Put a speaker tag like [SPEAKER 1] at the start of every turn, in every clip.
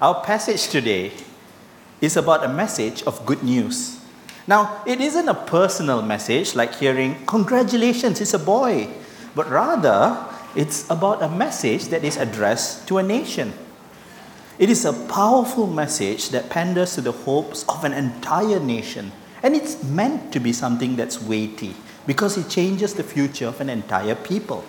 [SPEAKER 1] Our passage today is about a message of good news. Now, it isn't a personal message like hearing, Congratulations, it's a boy, but rather it's about a message that is addressed to a nation. It is a powerful message that panders to the hopes of an entire nation. And it's meant to be something that's weighty because it changes the future of an entire people.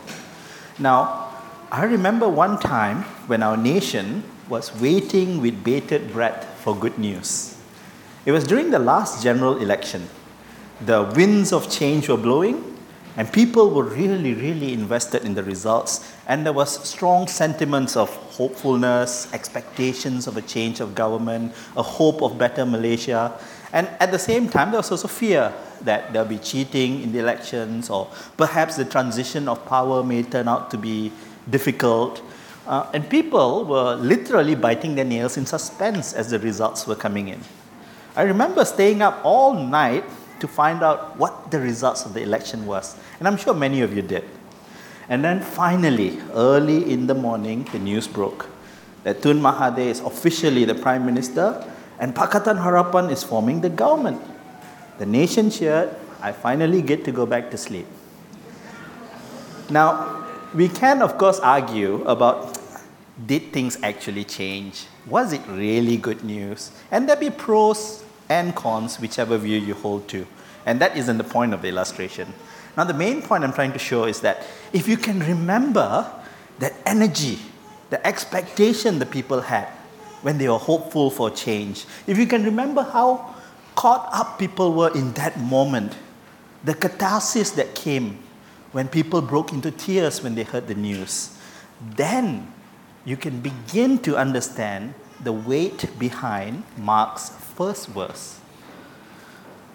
[SPEAKER 1] Now, I remember one time when our nation was waiting with bated breath for good news. It was during the last general election. The winds of change were blowing, and people were really, really invested in the results. And there was strong sentiments of hopefulness, expectations of a change of government, a hope of better Malaysia. And at the same time, there was also fear that there'll be cheating in the elections, or perhaps the transition of power may turn out to be difficult. Uh, and people were literally biting their nails in suspense as the results were coming in. I remember staying up all night to find out what the results of the election was. And I'm sure many of you did. And then finally, early in the morning, the news broke that Tun Mahathir is officially the Prime Minister and Pakatan Harapan is forming the government. The nation cheered. I finally get to go back to sleep. Now, we can, of course, argue about did things actually change? Was it really good news? And there be pros and cons, whichever view you hold to. And that isn't the point of the illustration. Now, the main point I'm trying to show is that if you can remember that energy, the expectation the people had when they were hopeful for change, if you can remember how caught up people were in that moment, the catharsis that came when people broke into tears when they heard the news, then you can begin to understand the weight behind Mark's first verse.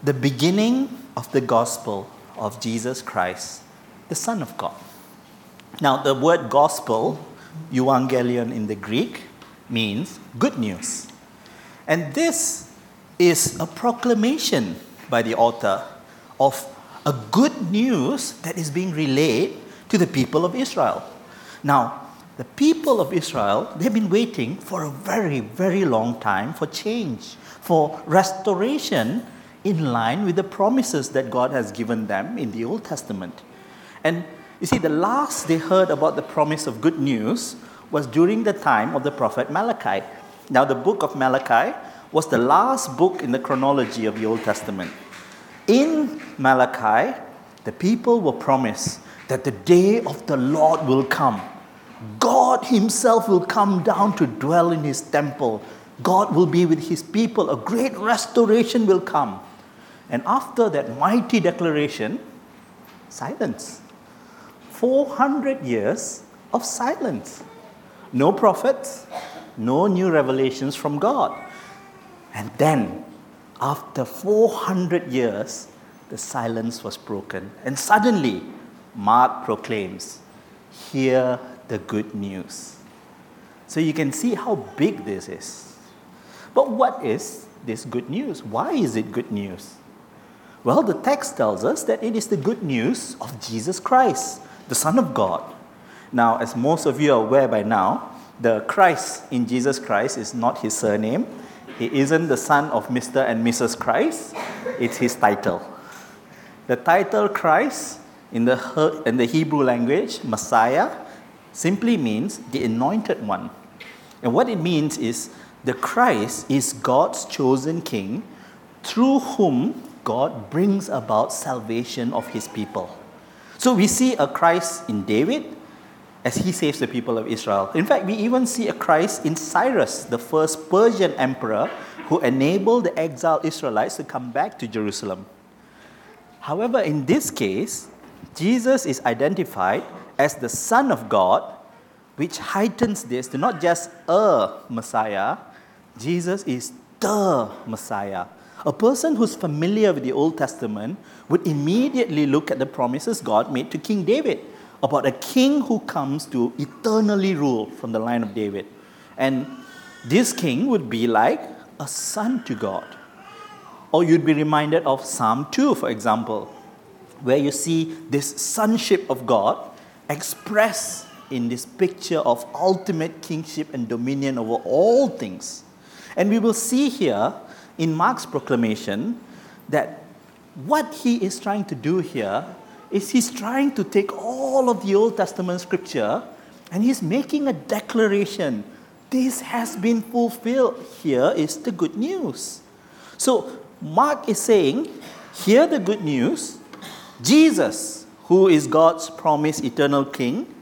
[SPEAKER 1] The beginning of the gospel of Jesus Christ, the Son of God. Now, the word gospel, euangelion in the Greek, means good news. And this is a proclamation by the author of a good news that is being relayed to the people of Israel. Now, the people of Israel, they've been waiting for a very, very long time for change, for restoration in line with the promises that God has given them in the Old Testament. And you see, the last they heard about the promise of good news was during the time of the prophet Malachi. Now, the book of Malachi was the last book in the chronology of the Old Testament. In Malachi, the people were promised that the day of the Lord will come God Himself will come down to dwell in His temple. God will be with His people. A great restoration will come. And after that mighty declaration, silence. 400 years of silence. No prophets, no new revelations from God. And then, after 400 years, the silence was broken. And suddenly, Mark proclaims, Hear the good news. So you can see how big this is. But what is this good news? Why is it good news? Well, the text tells us that it is the good news of Jesus Christ, the Son of God. Now, as most of you are aware by now, the Christ in Jesus Christ is not his surname. He isn't the son of Mr. and Mrs. Christ, it's his title. The title Christ in the, in the Hebrew language, Messiah, simply means the anointed one. And what it means is the Christ is God's chosen king through whom God brings about salvation of his people. So we see a Christ in David as he saves the people of Israel. In fact, we even see a Christ in Cyrus, the first Persian emperor who enabled the exiled Israelites to come back to Jerusalem. However, in this case, Jesus is identified as the Son of God, which heightens this to not just a Messiah, Jesus is the Messiah. A person who's familiar with the Old Testament would immediately look at the promises God made to King David about a king who comes to eternally rule from the line of David. And this king would be like a son to God. Or you'd be reminded of Psalm 2, for example, where you see this sonship of God expressed in this picture of ultimate kingship and dominion over all things. And we will see here in Mark's proclamation that what he is trying to do here is he's trying to take all of the Old Testament scripture and he's making a declaration. This has been fulfilled. Here is the good news. So, Mark is saying, hear the good news. Jesus, who is God's promised eternal king,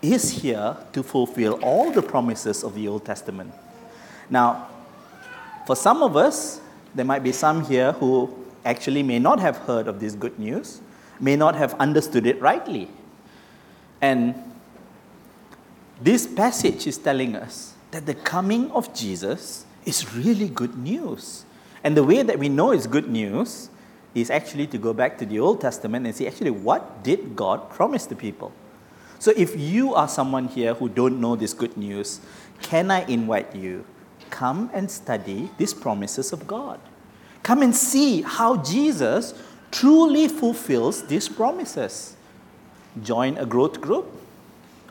[SPEAKER 1] is here to fulfill all the promises of the Old Testament. Now, for some of us, there might be some here who actually may not have heard of this good news, may not have understood it rightly. And this passage is telling us that the coming of Jesus is really good news. And the way that we know it's good news is actually to go back to the Old Testament and see actually what did God promise the people? So if you are someone here who don't know this good news, can I invite you come and study these promises of God? Come and see how Jesus truly fulfills these promises. Join a growth group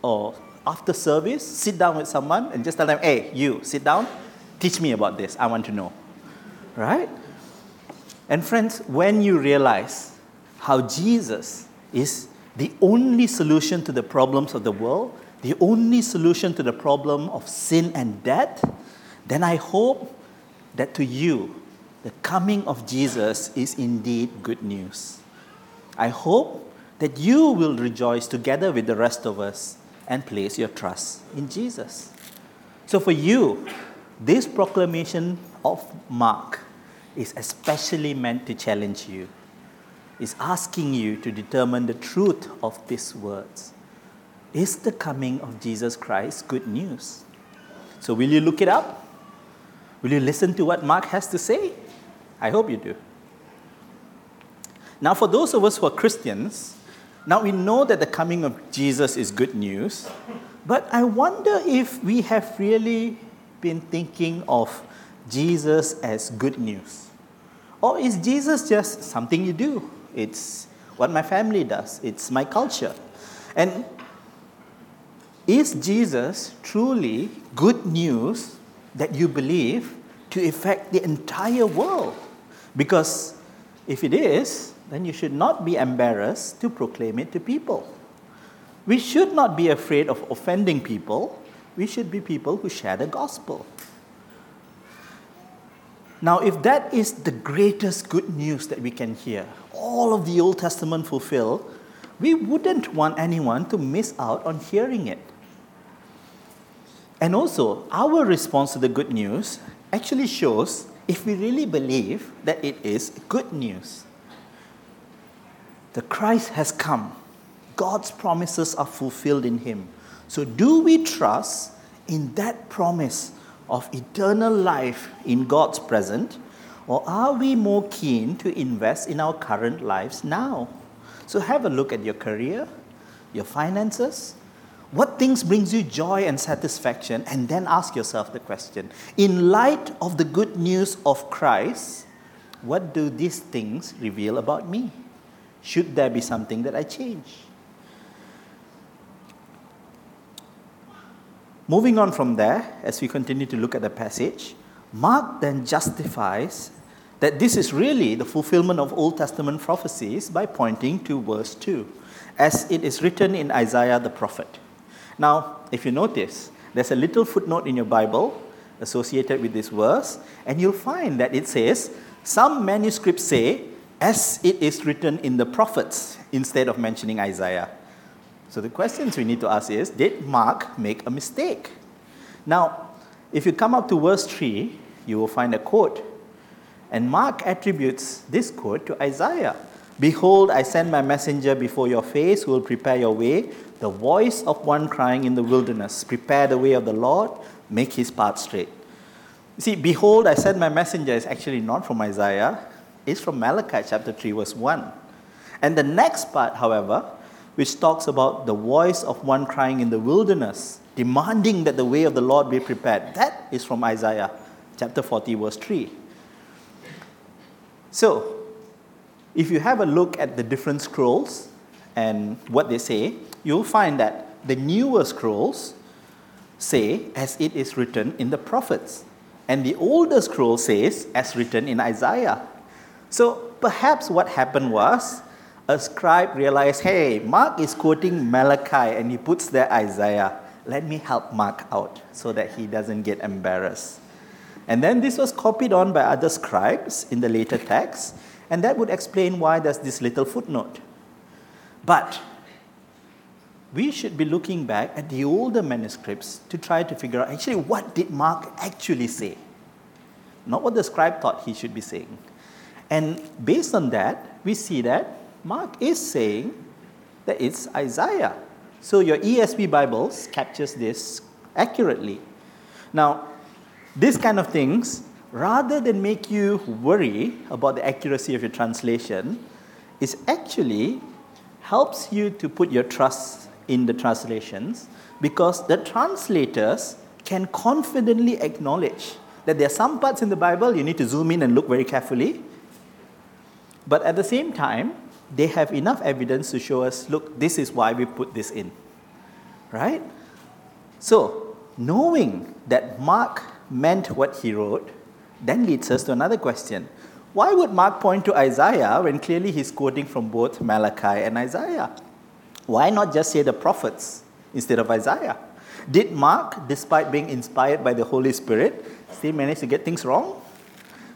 [SPEAKER 1] or after service, sit down with someone and just tell them, hey, you, sit down, teach me about this. I want to know. Right? And friends, when you realize how Jesus is the only solution to the problems of the world, the only solution to the problem of sin and death, then I hope that to you, the coming of Jesus is indeed good news. I hope that you will rejoice together with the rest of us and place your trust in Jesus. So, for you, this proclamation of Mark is especially meant to challenge you, is asking you to determine the truth of these words. Is the coming of Jesus Christ good news? So, will you look it up? Will you listen to what Mark has to say? I hope you do. Now, for those of us who are Christians, now we know that the coming of Jesus is good news, but I wonder if we have really been thinking of Jesus as good news. Or is Jesus just something you do? It's what my family does, it's my culture. And is Jesus truly good news that you believe to affect the entire world? Because if it is, then you should not be embarrassed to proclaim it to people. We should not be afraid of offending people. We should be people who share the gospel. Now, if that is the greatest good news that we can hear, all of the Old Testament fulfilled, we wouldn't want anyone to miss out on hearing it. And also, our response to the good news actually shows if we really believe that it is good news. The Christ has come. God's promises are fulfilled in him. So, do we trust in that promise of eternal life in God's present, or are we more keen to invest in our current lives now? So, have a look at your career, your finances, what things brings you joy and satisfaction? And then ask yourself the question in light of the good news of Christ, what do these things reveal about me? Should there be something that I change? Moving on from there, as we continue to look at the passage, Mark then justifies that this is really the fulfillment of Old Testament prophecies by pointing to verse 2, as it is written in Isaiah the prophet. Now, if you notice, there's a little footnote in your Bible associated with this verse, and you'll find that it says, Some manuscripts say, as it is written in the prophets, instead of mentioning Isaiah. So the questions we need to ask is Did Mark make a mistake? Now, if you come up to verse 3, you will find a quote. And Mark attributes this quote to Isaiah Behold, I send my messenger before your face who will prepare your way the voice of one crying in the wilderness, Prepare the way of the Lord, make his path straight. See, behold, I send my messenger is actually not from Isaiah, it's from Malachi chapter 3, verse 1. And the next part, however, which talks about the voice of one crying in the wilderness, demanding that the way of the Lord be prepared, that is from Isaiah chapter 40, verse 3. So, if you have a look at the different scrolls and what they say, you'll find that the newer scrolls say, as it is written in the prophets. And the older scroll says, as written in Isaiah. So perhaps what happened was a scribe realized, hey, Mark is quoting Malachi and he puts there Isaiah. Let me help Mark out so that he doesn't get embarrassed. And then this was copied on by other scribes in the later text, and that would explain why there's this little footnote. But we should be looking back at the older manuscripts to try to figure out actually what did Mark actually say? Not what the scribe thought he should be saying. And based on that, we see that Mark is saying that it's Isaiah. So your ESV Bibles captures this accurately. Now, these kind of things, rather than make you worry about the accuracy of your translation, is actually helps you to put your trust in the translations because the translators can confidently acknowledge that there are some parts in the Bible you need to zoom in and look very carefully. But at the same time, they have enough evidence to show us look, this is why we put this in. Right? So, knowing that Mark meant what he wrote then leads us to another question. Why would Mark point to Isaiah when clearly he's quoting from both Malachi and Isaiah? Why not just say the prophets instead of Isaiah? Did Mark, despite being inspired by the Holy Spirit, still manage to get things wrong?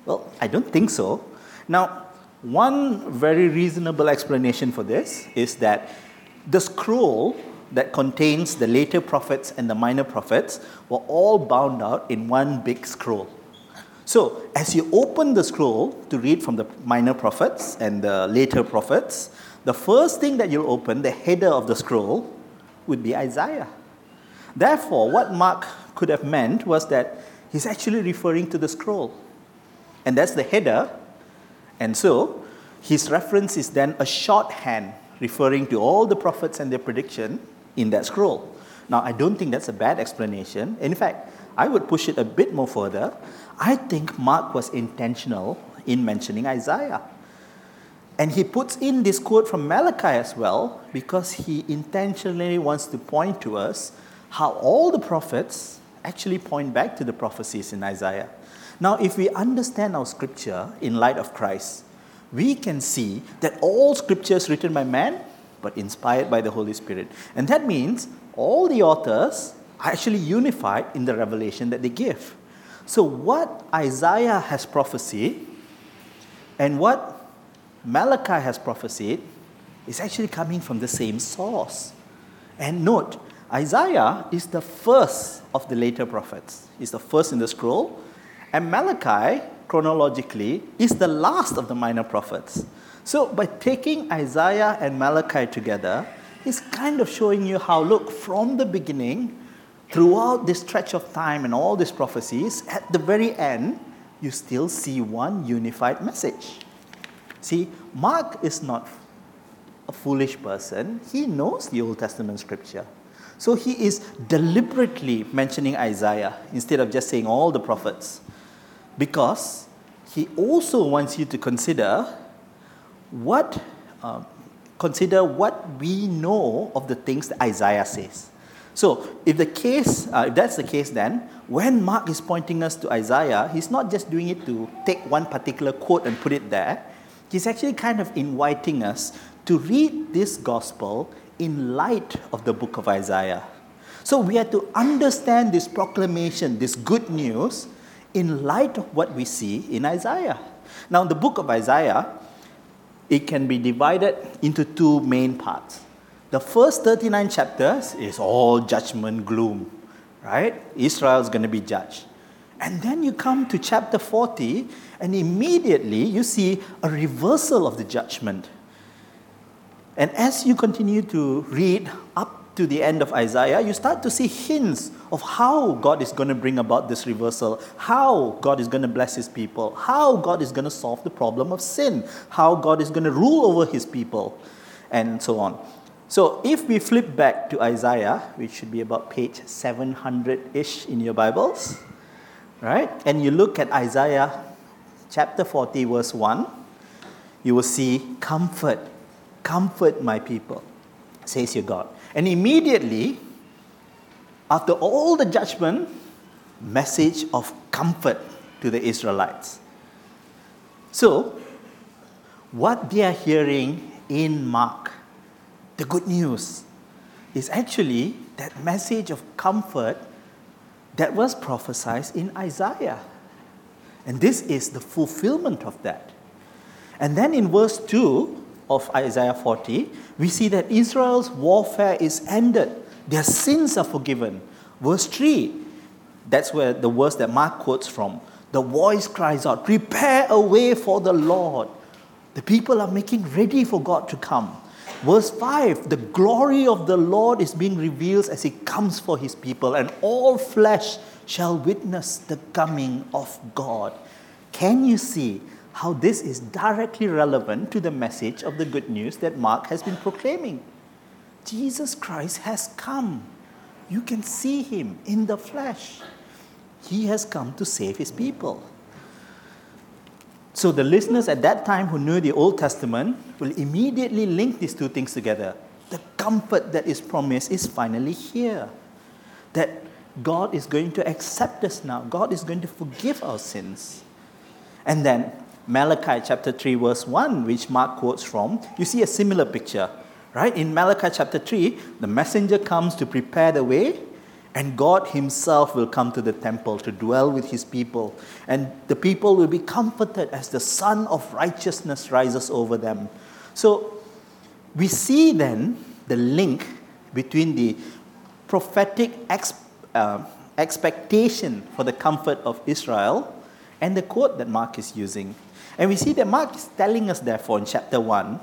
[SPEAKER 1] Well, I don't think so. Now, one very reasonable explanation for this is that the scroll that contains the later prophets and the minor prophets were all bound out in one big scroll. So, as you open the scroll to read from the minor prophets and the later prophets, the first thing that you'll open, the header of the scroll, would be Isaiah. Therefore, what Mark could have meant was that he's actually referring to the scroll. And that's the header. And so, his reference is then a shorthand referring to all the prophets and their prediction in that scroll. Now, I don't think that's a bad explanation. In fact, I would push it a bit more further. I think Mark was intentional in mentioning Isaiah. And he puts in this quote from Malachi as well because he intentionally wants to point to us how all the prophets actually point back to the prophecies in Isaiah. Now, if we understand our scripture in light of Christ, we can see that all scripture is written by man but inspired by the Holy Spirit. And that means all the authors are actually unified in the revelation that they give. So, what Isaiah has prophesied and what Malachi has prophesied is actually coming from the same source. And note, Isaiah is the first of the later prophets, he's the first in the scroll, and Malachi, chronologically, is the last of the minor prophets. So, by taking Isaiah and Malachi together, he's kind of showing you how, look, from the beginning, throughout this stretch of time and all these prophecies, at the very end, you still see one unified message. See, Mark is not a foolish person, he knows the Old Testament scripture. So he is deliberately mentioning Isaiah instead of just saying all the prophets. Because he also wants you to consider what, uh, consider what we know of the things that Isaiah says. So, if the case, uh, if that's the case, then when Mark is pointing us to Isaiah, he's not just doing it to take one particular quote and put it there. He's actually kind of inviting us to read this gospel in light of the book of Isaiah. So, we have to understand this proclamation, this good news, in light of what we see in Isaiah. Now, the book of Isaiah it can be divided into two main parts. The first 39 chapters is all judgment gloom, right? Israel is going to be judged. And then you come to chapter 40, and immediately you see a reversal of the judgment. And as you continue to read up to the end of Isaiah, you start to see hints of how God is going to bring about this reversal, how God is going to bless his people, how God is going to solve the problem of sin, how God is going to rule over his people, and so on. So if we flip back to Isaiah, which should be about page 700 ish in your Bibles, right, and you look at Isaiah chapter 40, verse 1, you will see, Comfort, comfort my people, says your God And immediately, after all the judgment, message of comfort to the Israelites. So, what they are hearing in Mark, the good news, is actually that message of comfort that was prophesied in Isaiah. And this is the fulfillment of that. And then in verse 2 of Isaiah 40, we see that Israel's warfare is ended, their sins are forgiven. Verse 3, that's where the verse that Mark quotes from. The voice cries out, Prepare a way for the Lord. The people are making ready for God to come. Verse 5 The glory of the Lord is being revealed as He comes for His people, and all flesh shall witness the coming of God. Can you see how this is directly relevant to the message of the good news that Mark has been proclaiming? Jesus Christ has come. You can see Him in the flesh. He has come to save His people. So the listeners at that time who knew the Old Testament will immediately link these two things together. The comfort that is promised is finally here. That God is going to accept us now. God is going to forgive our sins. And then Malachi chapter 3, verse 1, which Mark quotes from, you see a similar picture. Right? In Malachi chapter 3, the messenger comes to prepare the way and God Himself will come to the temple to dwell with His people. And the people will be comforted as the sun of righteousness rises over them. So we see then the link between the prophetic ex, uh, expectation for the comfort of Israel and the quote that Mark is using. And we see that Mark is telling us, therefore, in chapter 1,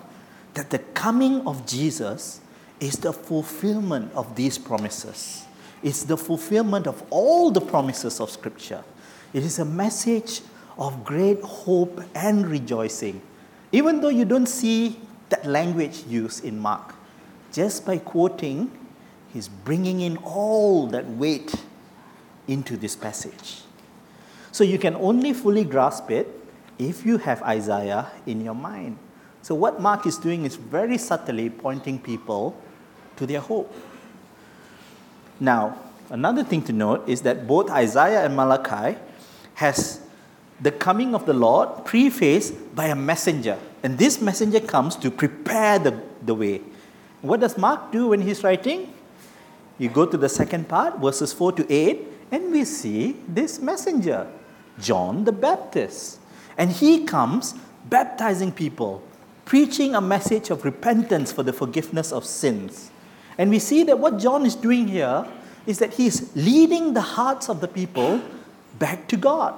[SPEAKER 1] that the coming of Jesus is the fulfillment of these promises. It's the fulfillment of all the promises of Scripture. It is a message of great hope and rejoicing. Even though you don't see that language used in Mark, just by quoting, he's bringing in all that weight into this passage. So you can only fully grasp it if you have Isaiah in your mind. So, what Mark is doing is very subtly pointing people to their hope. Now, another thing to note is that both Isaiah and Malachi has the coming of the Lord prefaced by a messenger. And this messenger comes to prepare the, the way. What does Mark do when he's writing? You go to the second part, verses 4 to 8, and we see this messenger, John the Baptist. And he comes baptizing people, preaching a message of repentance for the forgiveness of sins. And we see that what John is doing here is that he is leading the hearts of the people back to God.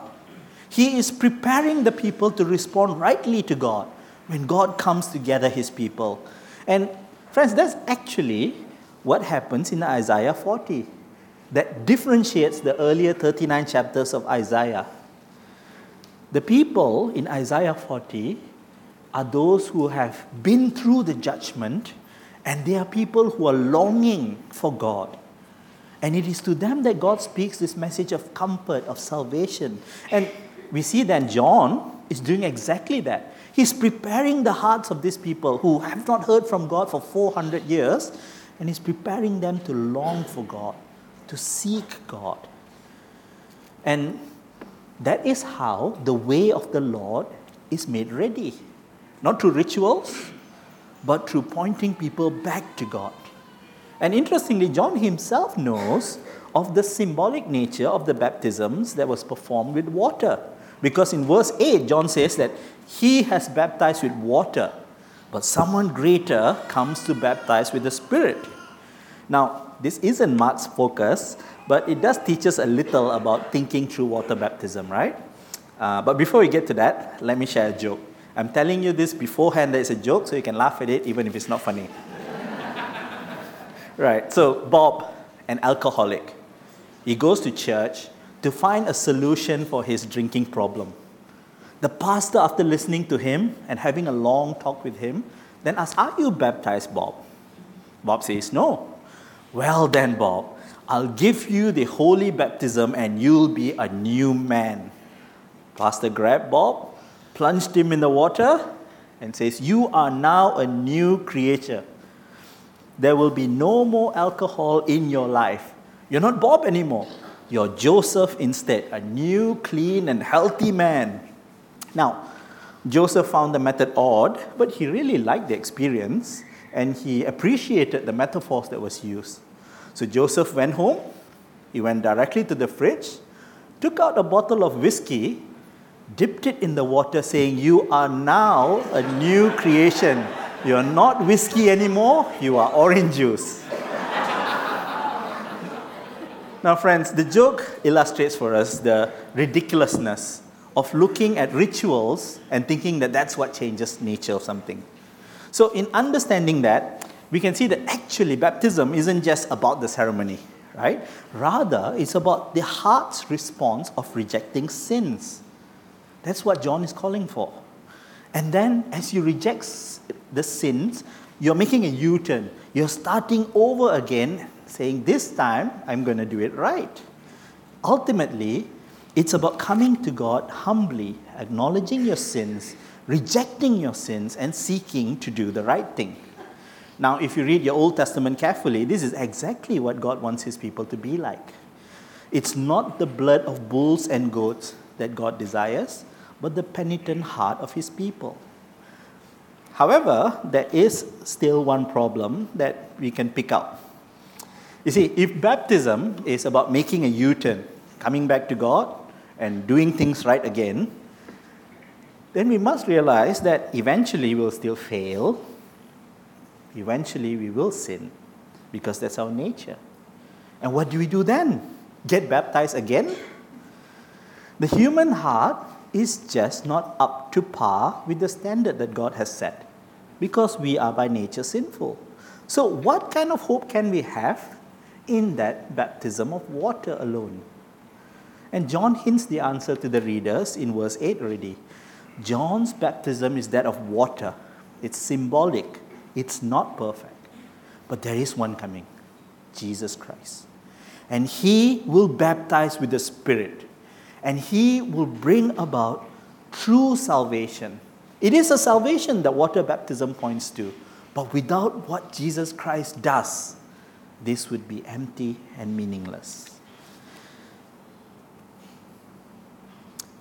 [SPEAKER 1] He is preparing the people to respond rightly to God when God comes to gather his people. And friends, that's actually what happens in Isaiah 40 that differentiates the earlier 39 chapters of Isaiah. The people in Isaiah 40 are those who have been through the judgment and they are people who are longing for God. And it is to them that God speaks this message of comfort, of salvation. And we see that John is doing exactly that. He's preparing the hearts of these people who have not heard from God for 400 years, and he's preparing them to long for God, to seek God. And that is how the way of the Lord is made ready. Not through rituals, but through pointing people back to God. And interestingly, John himself knows of the symbolic nature of the baptisms that was performed with water. Because in verse 8, John says that he has baptized with water, but someone greater comes to baptize with the Spirit. Now, this isn't Mark's focus, but it does teach us a little about thinking through water baptism, right? Uh, but before we get to that, let me share a joke. I'm telling you this beforehand that it's a joke, so you can laugh at it even if it's not funny. right, so Bob, an alcoholic, he goes to church to find a solution for his drinking problem. The pastor, after listening to him and having a long talk with him, then asks, Are you baptized, Bob? Bob says, No. Well, then, Bob, I'll give you the holy baptism and you'll be a new man. Pastor grabbed Bob, plunged him in the water, and says, You are now a new creature. there will be no more alcohol in your life. You're not Bob anymore. You're Joseph instead, a new, clean, and healthy man. Now, Joseph found the method odd, but he really liked the experience and he appreciated the metaphors that was used. So Joseph went home, he went directly to the fridge, took out a bottle of whiskey, dipped it in the water, saying, You are now a new creation. You are not whiskey anymore, you are orange juice. now, friends, the joke illustrates for us the ridiculousness of looking at rituals and thinking that that's what changes nature of something. So, in understanding that, we can see that actually baptism isn't just about the ceremony, right? Rather, it's about the heart's response of rejecting sins. That's what John is calling for. And then, as you reject the sins, you're making a U turn. You're starting over again, saying, This time I'm going to do it right. Ultimately, it's about coming to God humbly, acknowledging your sins, rejecting your sins, and seeking to do the right thing. Now, if you read your Old Testament carefully, this is exactly what God wants his people to be like. It's not the blood of bulls and goats that God desires, but the penitent heart of his people. However, there is still one problem that we can pick up. You see, if baptism is about making a U turn, coming back to God, and doing things right again, then we must realize that eventually we'll still fail. Eventually we will sin because that's our nature. And what do we do then? Get baptized again? The human heart is just not up to par with the standard that God has set because we are by nature sinful. So, what kind of hope can we have in that baptism of water alone? And John hints the answer to the readers in verse 8 already. John's baptism is that of water, it's symbolic, it's not perfect. But there is one coming Jesus Christ. And he will baptize with the Spirit, and he will bring about true salvation. It is a salvation that water baptism points to, but without what Jesus Christ does, this would be empty and meaningless.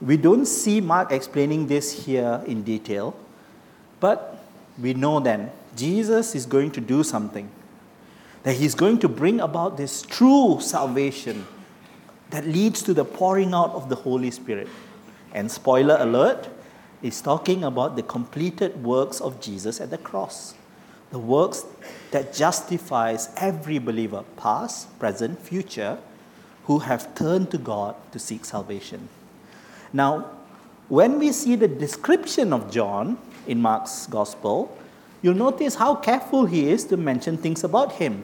[SPEAKER 1] We don't see Mark explaining this here in detail, but we know then Jesus is going to do something. That he's going to bring about this true salvation that leads to the pouring out of the Holy Spirit. And spoiler alert, is talking about the completed works of Jesus at the cross. The works that justifies every believer, past, present, future, who have turned to God to seek salvation. Now, when we see the description of John in Mark's gospel, you'll notice how careful he is to mention things about him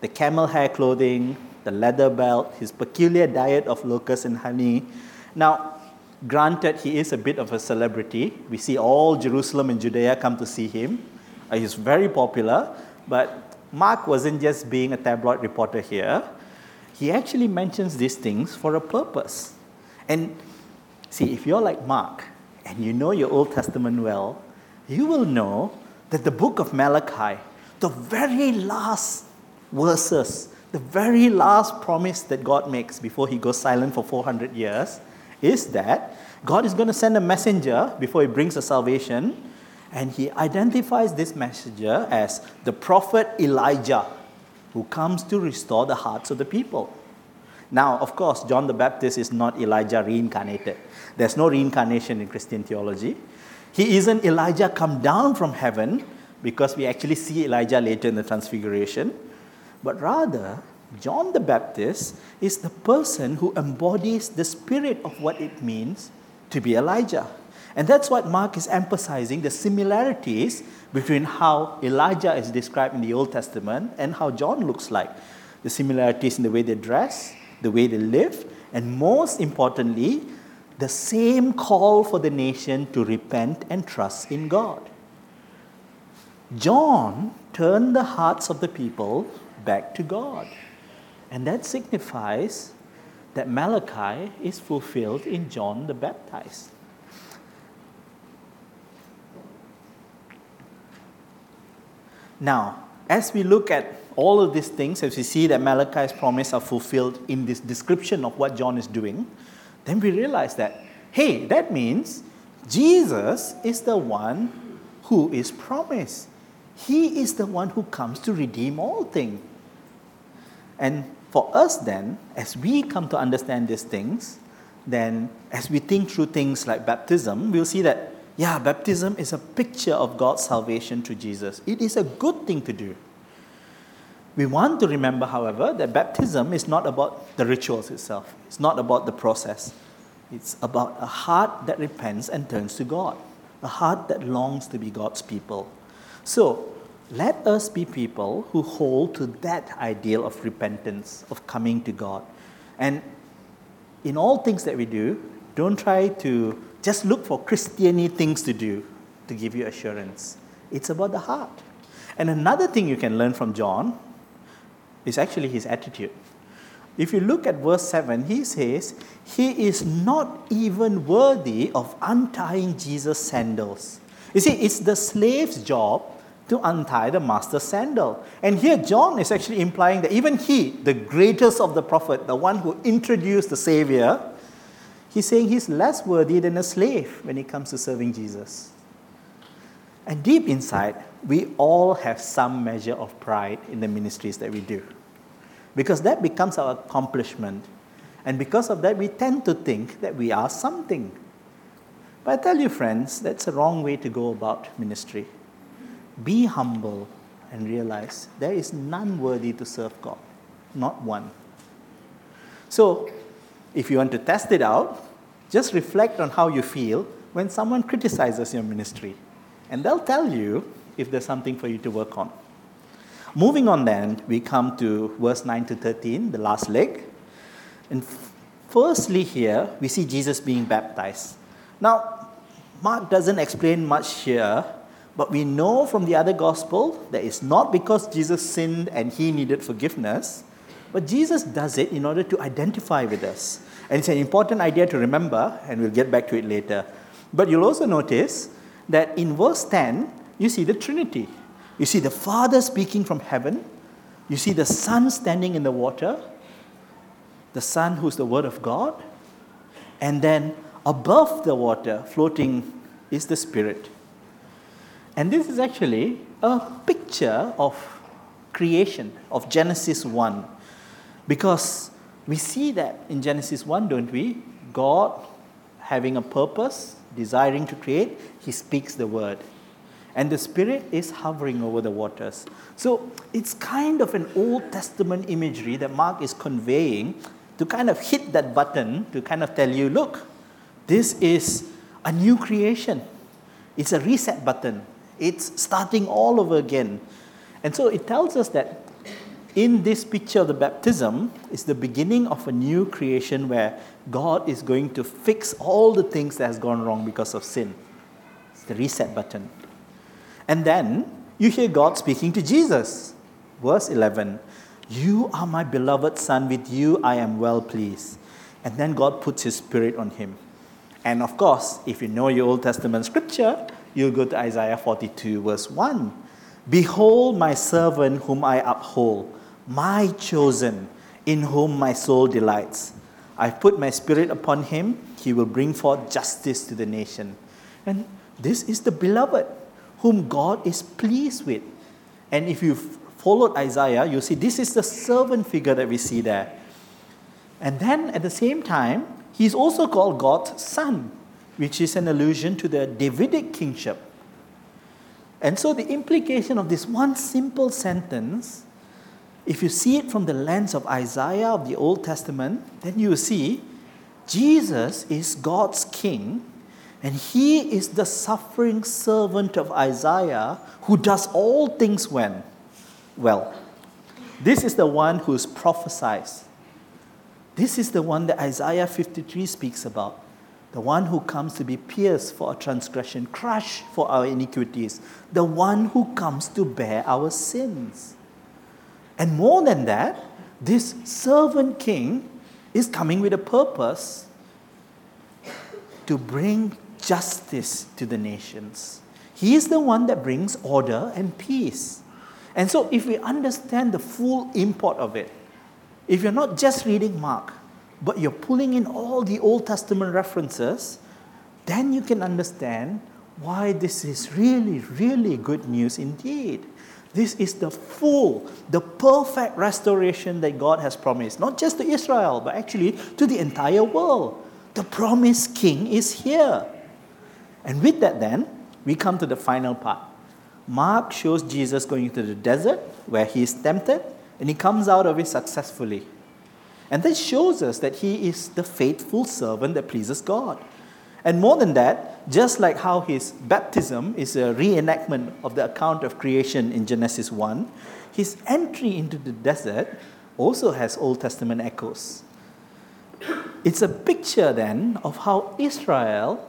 [SPEAKER 1] the camel hair clothing, the leather belt, his peculiar diet of locusts and honey. Now, granted, he is a bit of a celebrity. We see all Jerusalem and Judea come to see him. Uh, he's very popular, but Mark wasn't just being a tabloid reporter here. He actually mentions these things for a purpose. And See, if you're like Mark and you know your Old Testament well, you will know that the book of Malachi, the very last verses, the very last promise that God makes before he goes silent for 400 years is that God is going to send a messenger before he brings the salvation, and he identifies this messenger as the prophet Elijah, who comes to restore the hearts of the people. Now, of course, John the Baptist is not Elijah reincarnated. There's no reincarnation in Christian theology. He isn't Elijah come down from heaven because we actually see Elijah later in the Transfiguration, but rather, John the Baptist is the person who embodies the spirit of what it means to be Elijah. And that's what Mark is emphasizing the similarities between how Elijah is described in the Old Testament and how John looks like. The similarities in the way they dress, the way they live, and most importantly, the same call for the nation to repent and trust in God. John turned the hearts of the people back to God. And that signifies that Malachi is fulfilled in John the Baptist. Now, as we look at all of these things, as we see that Malachi's promise are fulfilled in this description of what John is doing, then we realize that, hey, that means Jesus is the one who is promised. He is the one who comes to redeem all things. And for us, then, as we come to understand these things, then as we think through things like baptism, we'll see that, yeah, baptism is a picture of God's salvation through Jesus. It is a good thing to do. We want to remember, however, that baptism is not about the rituals itself, it's not about the process. It's about a heart that repents and turns to God, a heart that longs to be God's people. So, let us be people who hold to that ideal of repentance, of coming to God. And in all things that we do, don't try to just look for Christiany things to do to give you assurance. It's about the heart. And another thing you can learn from John is actually his attitude. If you look at verse 7, he says, He is not even worthy of untying Jesus' sandals. You see, it's the slave's job to untie the master's sandal. And here, John is actually implying that even he, the greatest of the prophet, the one who introduced the Savior, he's saying he's less worthy than a slave when it comes to serving Jesus. And deep inside, we all have some measure of pride in the ministries that we do. Because that becomes our accomplishment. And because of that, we tend to think that we are something. But I tell you, friends, that's a wrong way to go about ministry. Be humble and realize there is none worthy to serve God, not one. So, if you want to test it out, just reflect on how you feel when someone criticizes your ministry, and they'll tell you if there's something for you to work on. Moving on, then, we come to verse 9 to 13, the last leg. And firstly, here, we see Jesus being baptized. Now, Mark doesn't explain much here, but we know from the other gospel that it's not because Jesus sinned and he needed forgiveness, but Jesus does it in order to identify with us. And it's an important idea to remember, and we'll get back to it later. But you'll also notice that in verse 10, you see the Trinity. You see the Father speaking from heaven. You see the Son standing in the water, the Son who's the Word of God. And then above the water, floating, is the Spirit. And this is actually a picture of creation, of Genesis 1. Because we see that in Genesis 1, don't we? God having a purpose, desiring to create, He speaks the word and the Spirit is hovering over the waters. So it's kind of an Old Testament imagery that Mark is conveying to kind of hit that button to kind of tell you look, this is a new creation. It's a reset button, it's starting all over again. And so it tells us that in this picture of the baptism is the beginning of a new creation where God is going to fix all the things that has gone wrong because of sin. It's the reset button. And then you hear God speaking to Jesus. Verse 11 You are my beloved Son, with you I am well pleased. And then God puts His Spirit on him. And of course, if you know your Old Testament scripture, you'll go to Isaiah 42, verse 1. Behold, my servant whom I uphold, my chosen, in whom my soul delights. I've put my spirit upon him, he will bring forth justice to the nation. And this is the beloved whom God is pleased with. And if you've followed Isaiah, you'll see this is the servant figure that we see there. And then at the same time, he's also called God's son, which is an allusion to the Davidic kingship. And so the implication of this one simple sentence, if you see it from the lens of Isaiah of the Old Testament, then you see Jesus is God's king and he is the suffering servant of Isaiah who does all things when? Well, this is the one who's prophesied. This is the one that Isaiah 53 speaks about. The one who comes to be pierced for our transgression, crushed for our iniquities. The one who comes to bear our sins. And more than that, this servant king is coming with a purpose to bring justice to the nations. He is the one that brings order and peace. And so, if we understand the full import of it, if you're not just reading Mark, but you're pulling in all the Old Testament references, then you can understand why this is really, really good news indeed. This is the full, the perfect restoration that God has promised, not just to Israel, but actually to the entire world. The promised king is here. And with that, then, we come to the final part. Mark shows Jesus going into the desert where he is tempted, and he comes out of it successfully. And that shows us that he is the faithful servant that pleases God. And more than that, just like how his baptism is a reenactment of the account of creation in Genesis 1, his entry into the desert also has Old Testament echoes. It's a picture then of how Israel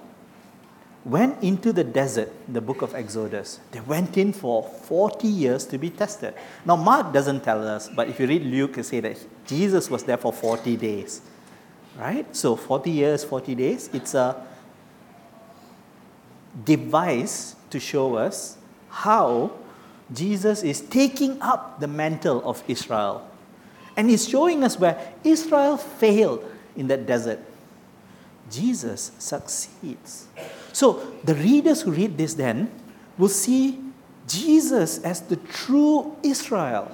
[SPEAKER 1] went into the desert, the book of Exodus. They went in for 40 years to be tested. Now, Mark doesn't tell us, but if you read Luke, you say that Jesus was there for 40 days. Right? So, 40 years, 40 days, it's a device to show us how Jesus is taking up the mantle of Israel. And he's showing us where Israel failed in that desert. Jesus succeeds. So the readers who read this then will see Jesus as the true Israel.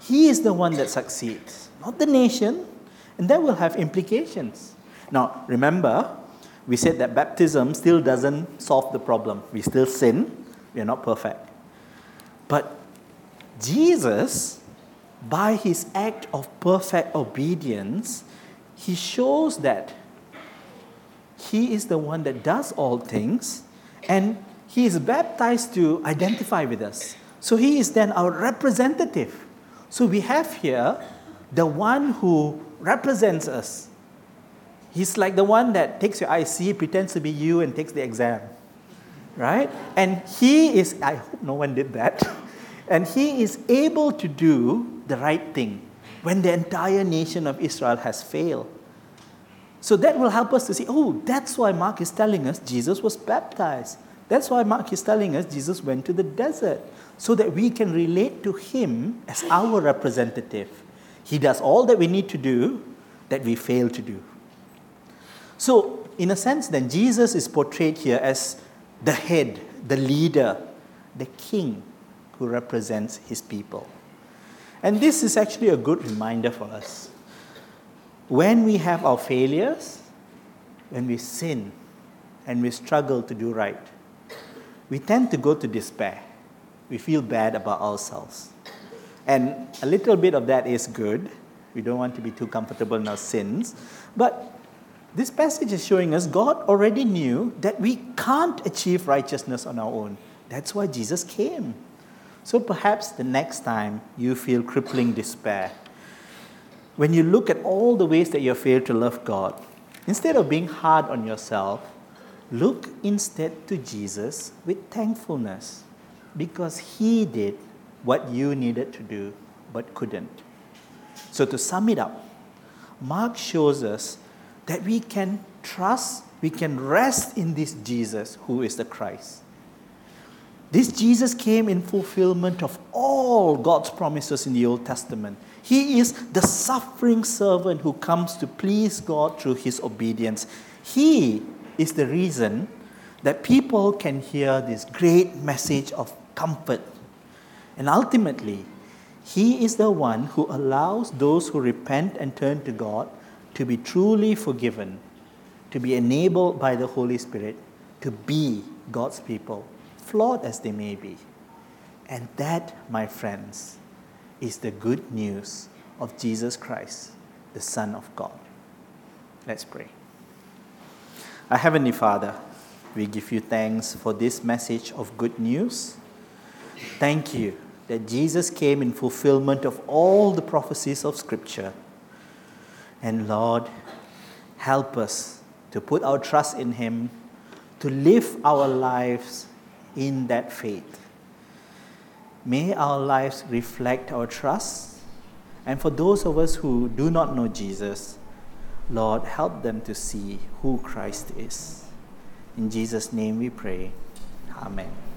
[SPEAKER 1] He is the one that succeeds, not the nation, and that will have implications. Now, remember, we said that baptism still doesn't solve the problem. We still sin, we are not perfect. But Jesus, by his act of perfect obedience, he shows that he is the one that does all things, and He is baptized to identify with us. So He is then our representative. So we have here the one who represents us. He's like the one that takes your IC, pretends to be you, and takes the exam. Right? And he is, I hope no one did that, and he is able to do the right thing when the entire nation of Israel has failed. So that will help us to see, oh, that's why Mark is telling us Jesus was baptized. That's why Mark is telling us Jesus went to the desert, so that we can relate to him as our representative. He does all that we need to do that we fail to do. So, in a sense, then, Jesus is portrayed here as the head, the leader, the king who represents his people. And this is actually a good reminder for us when we have our failures, when we sin and we struggle to do right, we tend to go to despair. We feel bad about ourselves. And a little bit of that is good. We don't want to be too comfortable in our sins. But this passage is showing us God already knew that we can't achieve righteousness on our own. That's why Jesus came. So perhaps the next time you feel crippling despair, when you look at all the ways that you failed to love God, instead of being hard on yourself, look instead to Jesus with thankfulness because He did what you needed to do but couldn't. So, to sum it up, Mark shows us that we can trust, we can rest in this Jesus who is the Christ. This Jesus came in fulfillment of all God's promises in the Old Testament. He is the suffering servant who comes to please God through his obedience. He is the reason that people can hear this great message of comfort. And ultimately, he is the one who allows those who repent and turn to God to be truly forgiven, to be enabled by the Holy Spirit to be God's people flawed as they may be. And that, my friends, is the good news of Jesus Christ, the Son of God. Let's pray. Our Heavenly Father, we give you thanks for this message of good news. Thank you that Jesus came in fulfillment of all the prophecies of Scripture. And Lord, help us to put our trust in Him, to live our lives in that faith. May our lives reflect our trust. And for those of us who do not know Jesus, Lord, help them to see who Christ is. In Jesus' name we pray. Amen.